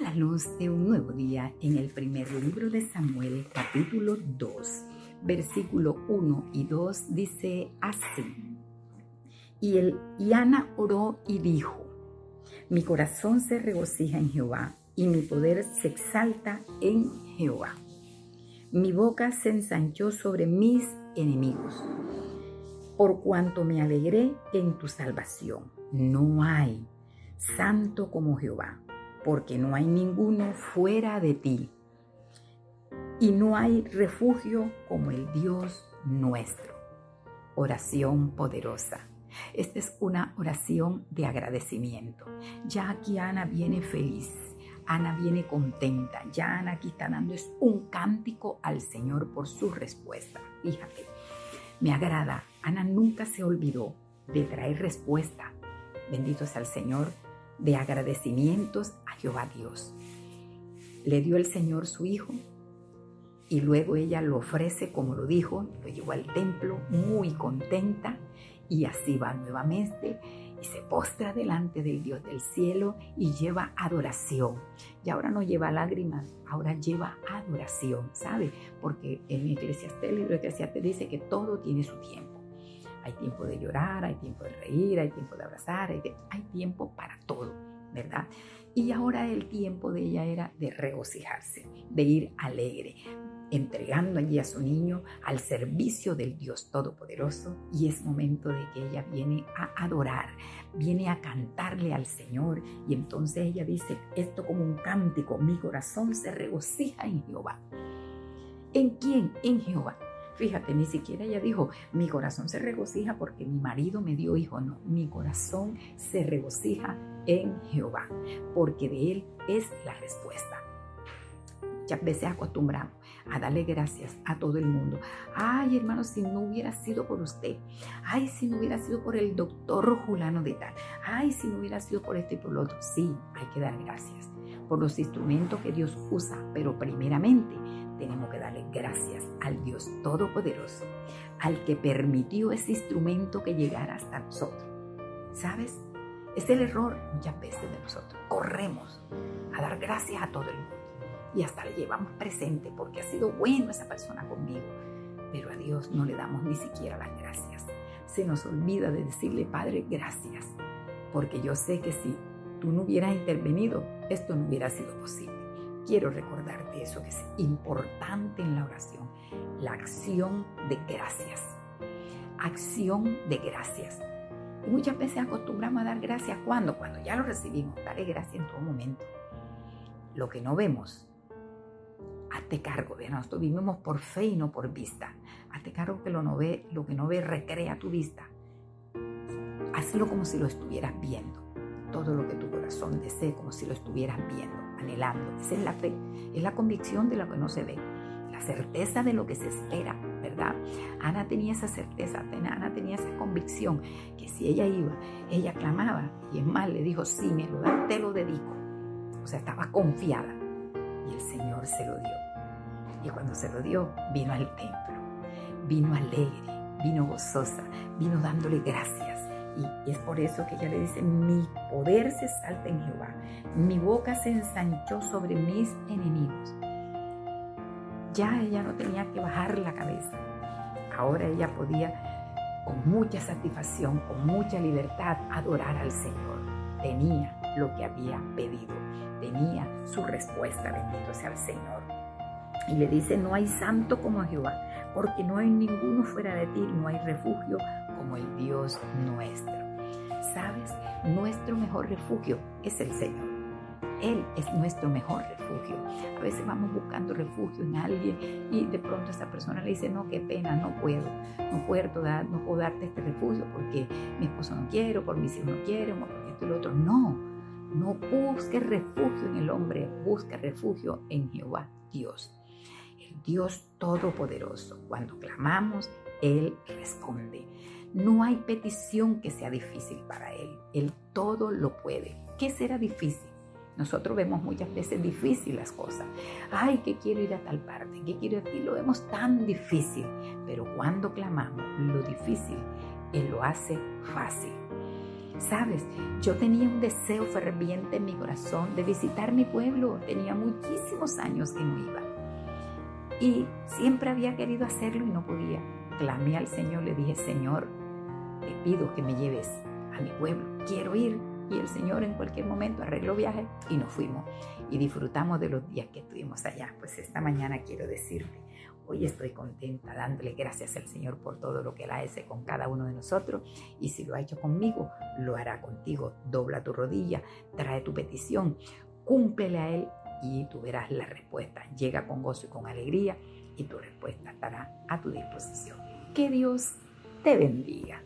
la luz de un nuevo día en el primer libro de Samuel, capítulo 2, versículo 1 y 2, dice así. Y, el, y Ana oró y dijo, mi corazón se regocija en Jehová y mi poder se exalta en Jehová. Mi boca se ensanchó sobre mis enemigos, por cuanto me alegré en tu salvación. No hay santo como Jehová porque no hay ninguno fuera de ti. Y no hay refugio como el Dios nuestro. Oración poderosa. Esta es una oración de agradecimiento. Ya aquí Ana viene feliz. Ana viene contenta. Ya Ana aquí está dando es un cántico al Señor por su respuesta. Fíjate, me agrada. Ana nunca se olvidó de traer respuesta. Bendito sea el Señor de agradecimientos a Jehová Dios. Le dio el Señor su hijo y luego ella lo ofrece como lo dijo, lo llevó al templo muy contenta y así va nuevamente y se postra delante del Dios del cielo y lleva adoración. Y ahora no lleva lágrimas, ahora lleva adoración, ¿sabe? Porque en Eclesiastes, el libro de Eclesiastes dice que todo tiene su tiempo. Hay tiempo de llorar, hay tiempo de reír, hay tiempo de abrazar, hay, hay tiempo para todo, ¿verdad? Y ahora el tiempo de ella era de regocijarse, de ir alegre, entregando allí a su niño al servicio del Dios Todopoderoso y es momento de que ella viene a adorar, viene a cantarle al Señor y entonces ella dice esto como un cántico, mi corazón se regocija en Jehová. ¿En quién? En Jehová. Fíjate, ni siquiera ella dijo, mi corazón se regocija porque mi marido me dio hijo. No, mi corazón se regocija en Jehová, porque de Él es la respuesta. Muchas veces acostumbramos a darle gracias a todo el mundo. Ay, hermano, si no hubiera sido por usted. Ay, si no hubiera sido por el doctor Julano de tal. Ay, si no hubiera sido por este y por lo otro. Sí, hay que dar gracias por los instrumentos que Dios usa, pero primeramente tenemos que darle gracias al Dios Todopoderoso, al que permitió ese instrumento que llegara hasta nosotros. ¿Sabes? Es el error muchas veces de nosotros. Corremos a dar gracias a todo el mundo y hasta le llevamos presente porque ha sido bueno esa persona conmigo. Pero a Dios no le damos ni siquiera las gracias. Se nos olvida de decirle, Padre, gracias, porque yo sé que si tú no hubieras intervenido, esto no hubiera sido posible. Quiero recordarte eso que es importante en la oración, la acción de gracias. Acción de gracias. Y muchas veces acostumbramos a dar gracias cuando, cuando ya lo recibimos, dale gracias en todo momento. Lo que no vemos hazte cargo, de nosotros vivimos por fe y no por vista. Hazte cargo que lo, no ve, lo que no ve recrea tu vista. Hazlo como si lo estuvieras viendo. Todo lo que tu corazón desee, como si lo estuvieras viendo, anhelando. Esa es la fe, es la convicción de lo que no se ve, la certeza de lo que se espera, ¿verdad? Ana tenía esa certeza, Ana tenía esa convicción que si ella iba, ella clamaba y es más, le dijo, sí, me lo da, te lo dedico. O sea, estaba confiada y el Señor se lo dio. Y cuando se lo dio, vino al templo, vino alegre, vino gozosa, vino dándole gracias. Y es por eso que ella le dice, mi poder se salta en Jehová, mi boca se ensanchó sobre mis enemigos. Ya ella no tenía que bajar la cabeza. Ahora ella podía con mucha satisfacción, con mucha libertad, adorar al Señor. Tenía lo que había pedido, tenía su respuesta, bendito sea el Señor. Y le dice, no hay santo como Jehová, porque no hay ninguno fuera de ti, no hay refugio como el Dios nuestro. ¿Sabes? Nuestro mejor refugio es el Señor. Él es nuestro mejor refugio. A veces vamos buscando refugio en alguien y de pronto esa persona le dice, no, qué pena, no puedo, no puedo, dar, darte este refugio porque mi esposo no quiere, por mis hijos no quieren, o porque esto y lo otro. No, no busque refugio en el hombre, busque refugio en Jehová, Dios. Dios Todopoderoso. Cuando clamamos, Él responde. No hay petición que sea difícil para Él. Él todo lo puede. ¿Qué será difícil? Nosotros vemos muchas veces difícil las cosas. Ay, que quiero ir a tal parte, que quiero aquí. Lo vemos tan difícil. Pero cuando clamamos lo difícil, Él lo hace fácil. Sabes, yo tenía un deseo ferviente en mi corazón de visitar mi pueblo. Tenía muchísimos años que no iba. Y siempre había querido hacerlo y no podía. Clamé al Señor, le dije, Señor, te pido que me lleves a mi pueblo, quiero ir. Y el Señor en cualquier momento arregló viaje y nos fuimos. Y disfrutamos de los días que estuvimos allá. Pues esta mañana quiero decirte, Hoy estoy contenta dándole gracias al Señor por todo lo que Él hace con cada uno de nosotros. Y si lo ha hecho conmigo, lo hará contigo. Dobla tu rodilla, trae tu petición, cúmplele a Él y tú verás la respuesta. Llega con gozo y con alegría y tu respuesta estará a tu disposición. Que Dios te bendiga.